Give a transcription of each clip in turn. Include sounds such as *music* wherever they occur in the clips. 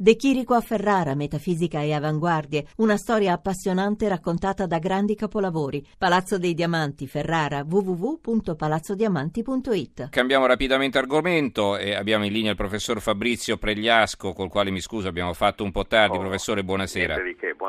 De Chirico a Ferrara, metafisica e avanguardie, una storia appassionante raccontata da grandi capolavori. Palazzo dei Diamanti, Ferrara, www.palazzodiamanti.it. Cambiamo rapidamente argomento e abbiamo in linea il professor Fabrizio Pregliasco, col quale mi scuso, abbiamo fatto un po' tardi. Oh, professore, buonasera. Di che. Buonasera,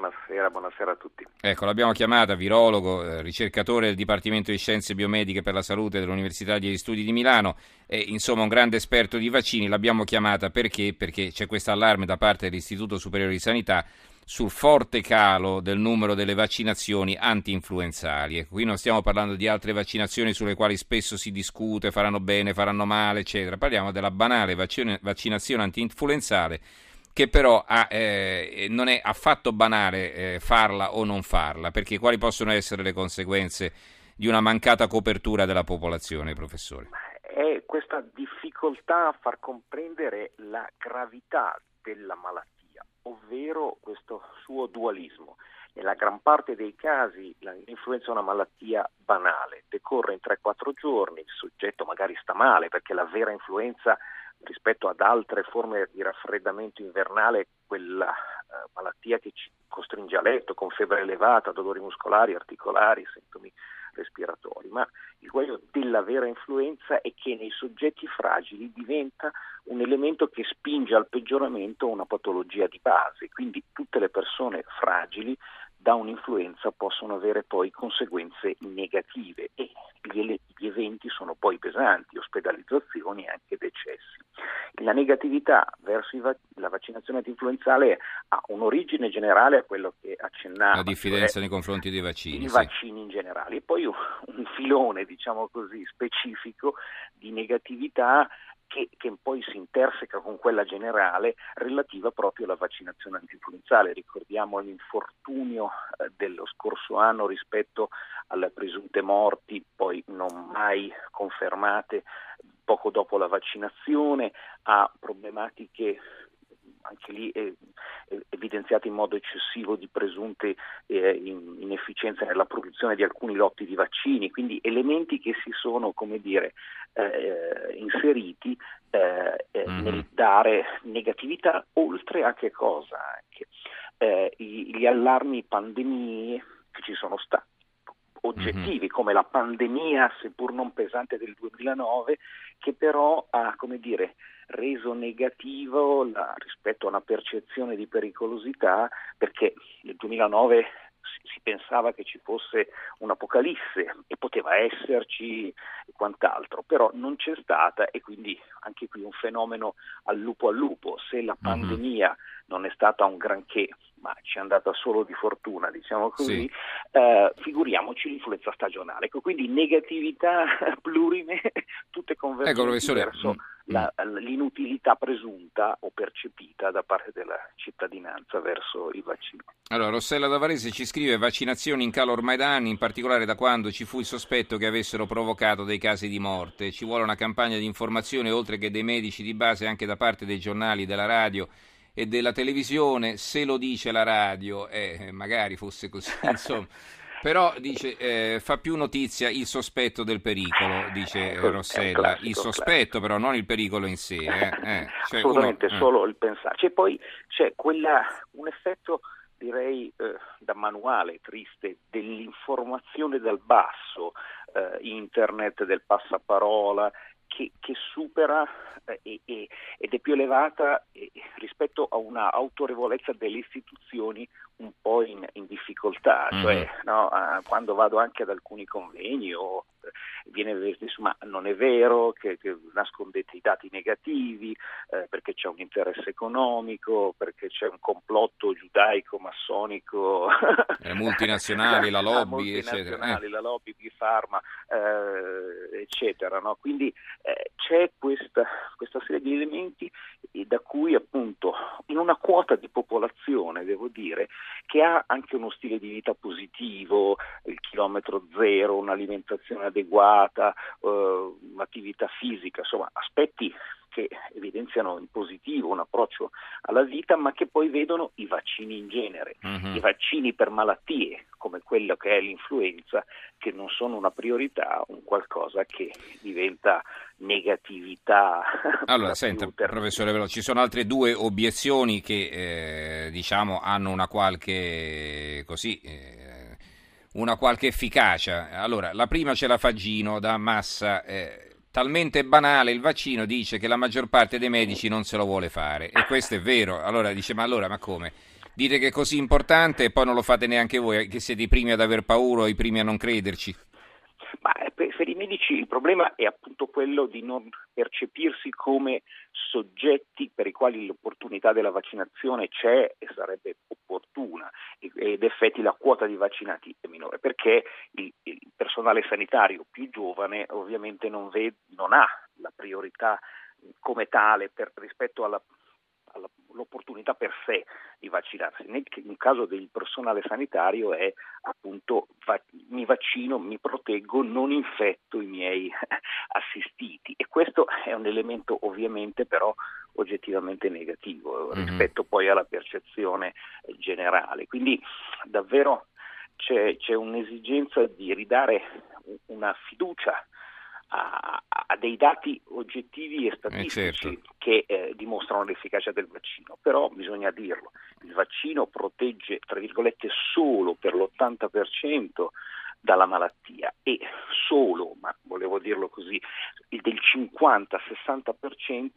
buonasera a tutti. Ecco, l'abbiamo chiamata virologo, eh, ricercatore del Dipartimento di Scienze Biomediche per la Salute dell'Università degli Studi di Milano, e, insomma un grande esperto di vaccini. L'abbiamo chiamata perché? Perché c'è questo allarme da parte dell'Istituto Superiore di Sanità sul forte calo del numero delle vaccinazioni anti-influenzali. Ecco, qui non stiamo parlando di altre vaccinazioni sulle quali spesso si discute, faranno bene, faranno male, eccetera. Parliamo della banale vaccinazione anti-influenzale che però ha, eh, non è affatto banale eh, farla o non farla, perché quali possono essere le conseguenze di una mancata copertura della popolazione, professore? È questa difficoltà a far comprendere la gravità della malattia, ovvero questo suo dualismo. Nella gran parte dei casi l'influenza è una malattia banale, decorre in 3-4 giorni, il soggetto magari sta male perché la vera influenza rispetto ad altre forme di raffreddamento invernale, quella eh, malattia che ci costringe a letto con febbre elevata, dolori muscolari, articolari, sintomi respiratori, ma il guaio della vera influenza è che nei soggetti fragili diventa un elemento che spinge al peggioramento una patologia di base, quindi tutte le persone fragili da un'influenza possono avere poi conseguenze negative e gli, gli eventi sono poi pesanti, ospedalizzazioni e anche decessi. La negatività verso vac- la vaccinazione antinfluenzale ha un'origine generale a quello che accennava. La diffidenza cioè nei confronti dei vaccini. I sì. vaccini in generale. E poi un filone, diciamo così, specifico di negatività che, che, poi si interseca con quella generale relativa proprio alla vaccinazione antinfluenzale. Ricordiamo l'infortunio eh, dello scorso anno rispetto alle presunte morti, poi non mai confermate poco dopo la vaccinazione, a problematiche anche lì eh, evidenziate in modo eccessivo di presunte eh, inefficienze nella produzione di alcuni lotti di vaccini, quindi elementi che si sono, come dire, eh, inseriti mm-hmm. nel dare negatività, oltre a che cosa? Anche eh, gli allarmi pandemie che ci sono stati oggettivi mm-hmm. come la pandemia, seppur non pesante del 2009, che però ha, come dire, reso negativo la, rispetto a una percezione di pericolosità perché nel 2009 si pensava che ci fosse un'apocalisse e poteva esserci e quant'altro, però non c'è stata e quindi anche qui un fenomeno al lupo al lupo. Se la mhm. pandemia non è stata un granché, ma ci è andata solo di fortuna, diciamo così, sì. eh, figuriamoci l'influenza stagionale. Ecco, quindi negatività *laughs* plurime, tutte convergenti ecco, verso mm. la, l'inutilità presunta o percepita da parte della cittadinanza verso i vaccini. Allora, Rossella Davarese ci scrive vaccinazioni in calo ormai da anni, in particolare da quando ci fu il sospetto che avessero provocato dei casi di morte. Ci vuole una campagna di informazione, oltre che dei medici di base, anche da parte dei giornali, della radio e della televisione, se lo dice la radio, eh, magari fosse così, *laughs* insomma. Però dice, eh, fa più notizia il sospetto del pericolo, dice ecco, Rossella. il sospetto, però, non il pericolo in sé. Eh. Eh, cioè Assolutamente, uno, eh. solo il pensare. C'è poi c'è quella, un effetto, direi, eh, da manuale triste, dell'informazione dal basso, eh, internet, del passaparola, che, che supera eh, e, e, ed è più elevata eh, rispetto a una autorevolezza delle istituzioni un po' in, in difficoltà, mm-hmm. cioè no, quando vado anche ad alcuni convegni o viene detto ma non è vero che, che nascondete i dati negativi eh, perché c'è un interesse economico, perché c'è un complotto giudaico, massonico, le *laughs* multinazionali, la lobby, *laughs* eccetera. Eh. La lobby Big Pharma, eh, eccetera. No? Quindi eh, c'è questa, questa serie di elementi da cui appunto in una quota di popolazione, devo dire, che ha anche uno stile di vita positivo, il chilometro zero, un'alimentazione adeguata, eh, un'attività fisica, insomma aspetti che evidenziano in positivo un approccio alla vita, ma che poi vedono i vaccini in genere, uh-huh. i vaccini per malattie come quello che è l'influenza, che non sono una priorità, un qualcosa che diventa negatività. *laughs* Allora, senta, professore Velo, ci sono altre due obiezioni che eh, diciamo hanno una qualche così. Eh, una qualche efficacia. Allora, la prima ce la fa Gino da Massa. Eh, talmente banale il vaccino dice che la maggior parte dei medici non se lo vuole fare e questo è vero. Allora dice ma allora ma come? Dite che è così importante e poi non lo fate neanche voi, che siete i primi ad aver paura o i primi a non crederci? Ma eh, per i medici il problema è appunto quello di non percepirsi come soggetti per i quali l'opportunità della vaccinazione c'è e sarebbe opportuna ed effetti la quota di vaccinati è minore perché il, il personale sanitario più giovane ovviamente non, vede, non ha la priorità come tale per, rispetto alla l'opportunità per sé di vaccinarsi. Nel caso del personale sanitario è appunto mi vaccino, mi proteggo, non infetto i miei *laughs* assistiti e questo è un elemento ovviamente però oggettivamente negativo mm-hmm. rispetto poi alla percezione generale. Quindi davvero c'è, c'è un'esigenza di ridare una fiducia a, a dei dati oggettivi e statistici eh certo. che eh, dimostrano l'efficacia del vaccino, però bisogna dirlo, il vaccino protegge tra virgolette solo per l'80% dalla malattia e solo, ma volevo dirlo così, del 50-60%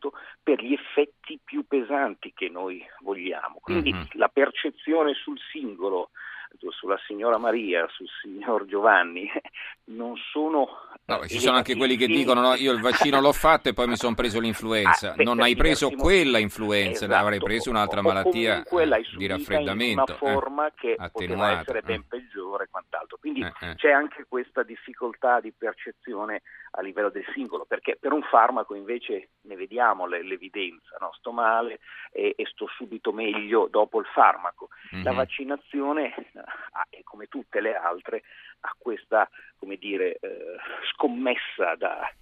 per gli effetti più pesanti che noi vogliamo. Quindi mm-hmm. la percezione sul singolo sulla signora Maria, sul signor Giovanni, *laughs* non sono... No, ci sono anche quelli che dicono no, io il vaccino l'ho fatto e poi mi sono preso l'influenza. Ah, non hai preso quella influenza, esatto. avrei preso un'altra malattia o di raffreddamento. In una forma eh, che poteva essere ben eh. peggiore quant'altro. Quindi eh, eh. c'è anche questa difficoltà di percezione a livello del singolo, perché per un farmaco invece ne vediamo l'evidenza, no? sto male e, e, sto subito meglio dopo il farmaco. Mm-hmm. La mhm. vaccinazione, eh, come tutte le altre, ha questa come dire, eh, scommessa da,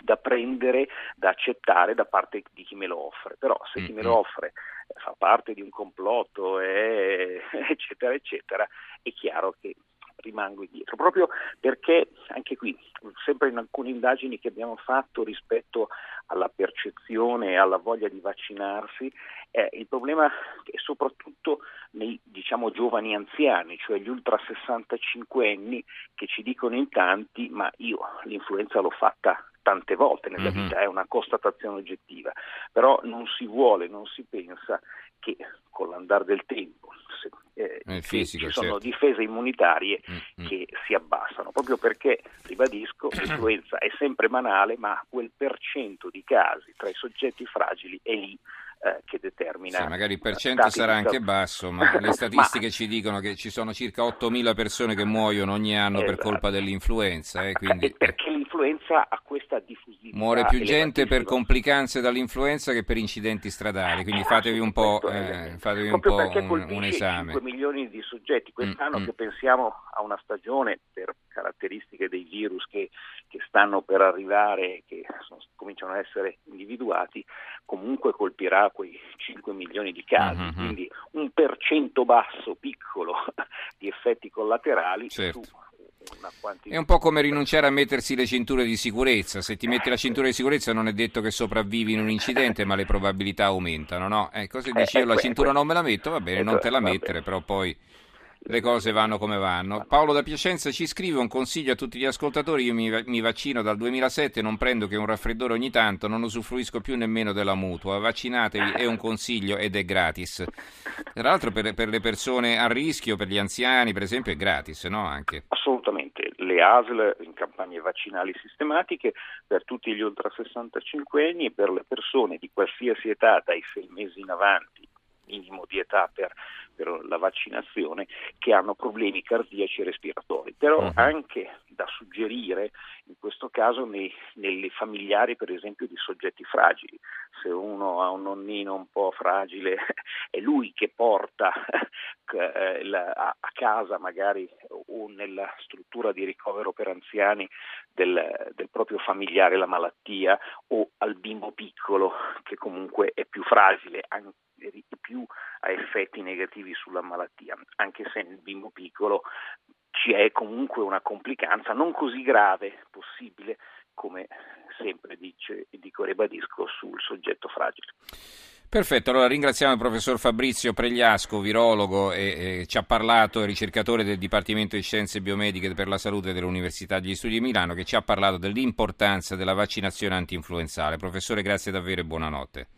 da prendere, da accettare da parte di chi me lo offre. Però se chi me lo offre fa parte di un complotto, e, *laughs* eccetera, eccetera, è chiaro che rimango indietro, proprio perché anche qui, sempre in alcune indagini che abbiamo fatto rispetto alla percezione e alla voglia di vaccinarsi, eh, il problema è soprattutto nei diciamo, giovani anziani, cioè gli ultra 65 anni che ci dicono in tanti ma io l'influenza l'ho fatta tante volte nella mm-hmm. vita, è una constatazione oggettiva, però non si vuole, non si pensa che con l'andare del tempo eh, fisico, ci sono certo. difese immunitarie mm-hmm. che si abbassano, proprio perché, ribadisco, *clears throat* l'influenza è sempre banale, ma quel percento di casi tra i soggetti fragili è lì eh, che determina. Sì, magari il percento sarà anche basso, ma *laughs* le statistiche ma... ci dicono che ci sono circa 8.000 persone che muoiono ogni anno esatto. per colpa dell'influenza. Eh, quindi... Perché l'influenza ha questa diffusività. Muore più gente per complicanze dall'influenza che per incidenti stradali, quindi fatevi un po', eh, fatevi un, po un, un, esame. 5 milioni di soggetti, quest'anno mm, mm. che pensiamo a una stagione per caratteristiche dei virus che, che stanno per arrivare, che sono, cominciano a essere individuati, comunque colpirà quei 5 milioni di casi, mm-hmm. quindi un per cento basso, piccolo, *laughs* di effetti collaterali certo. su è un po' come rinunciare a mettersi le cinture di sicurezza. Se ti metti la cintura di sicurezza non è detto che sopravvivi in un incidente, ma le probabilità aumentano, no? Eh, cosa dici io la cintura non me la metto, va bene, non te la mettere, però poi le cose vanno come vanno. Paolo da Piacenza ci scrive un consiglio a tutti gli ascoltatori, io mi, mi, vaccino dal 2007, non prendo che un raffreddore ogni tanto, non usufruisco più nemmeno della mutua, vaccinatevi, è un consiglio ed è gratis. Tra l'altro per, per le persone a rischio, per gli anziani per esempio è gratis, no? Anche. Assolutamente, le ASL in campagne vaccinali sistematiche per tutti gli oltre 65 anni e per le persone di qualsiasi età dai 6 mesi in avanti minimo di età per per la vaccinazione che hanno problemi cardiaci e respiratori. Però uh-huh. anche da suggerire in questo caso nei, nelle familiari per esempio di soggetti fragili. Se uno ha un nonnino un po' fragile *laughs* è lui che porta *laughs* eh, a casa magari o nella struttura di ricovero per anziani del, del proprio familiare la malattia o al bimbo piccolo che comunque è più fragile, anche più ha effetti negativi sulla malattia, anche se nel bimbo piccolo ci è comunque una complicanza non così grave possibile come sempre dice e dico ribadisco sul soggetto fragile. Perfetto, allora ringraziamo il professor Fabrizio Pregliasco, virologo e, e ci ha parlato, ricercatore del Dipartimento di Scienze Biomediche per la Salute dell'Università degli Studi di Milano, che ci ha parlato dell'importanza della vaccinazione anti-influenzale. Professore, grazie davvero e buonanotte.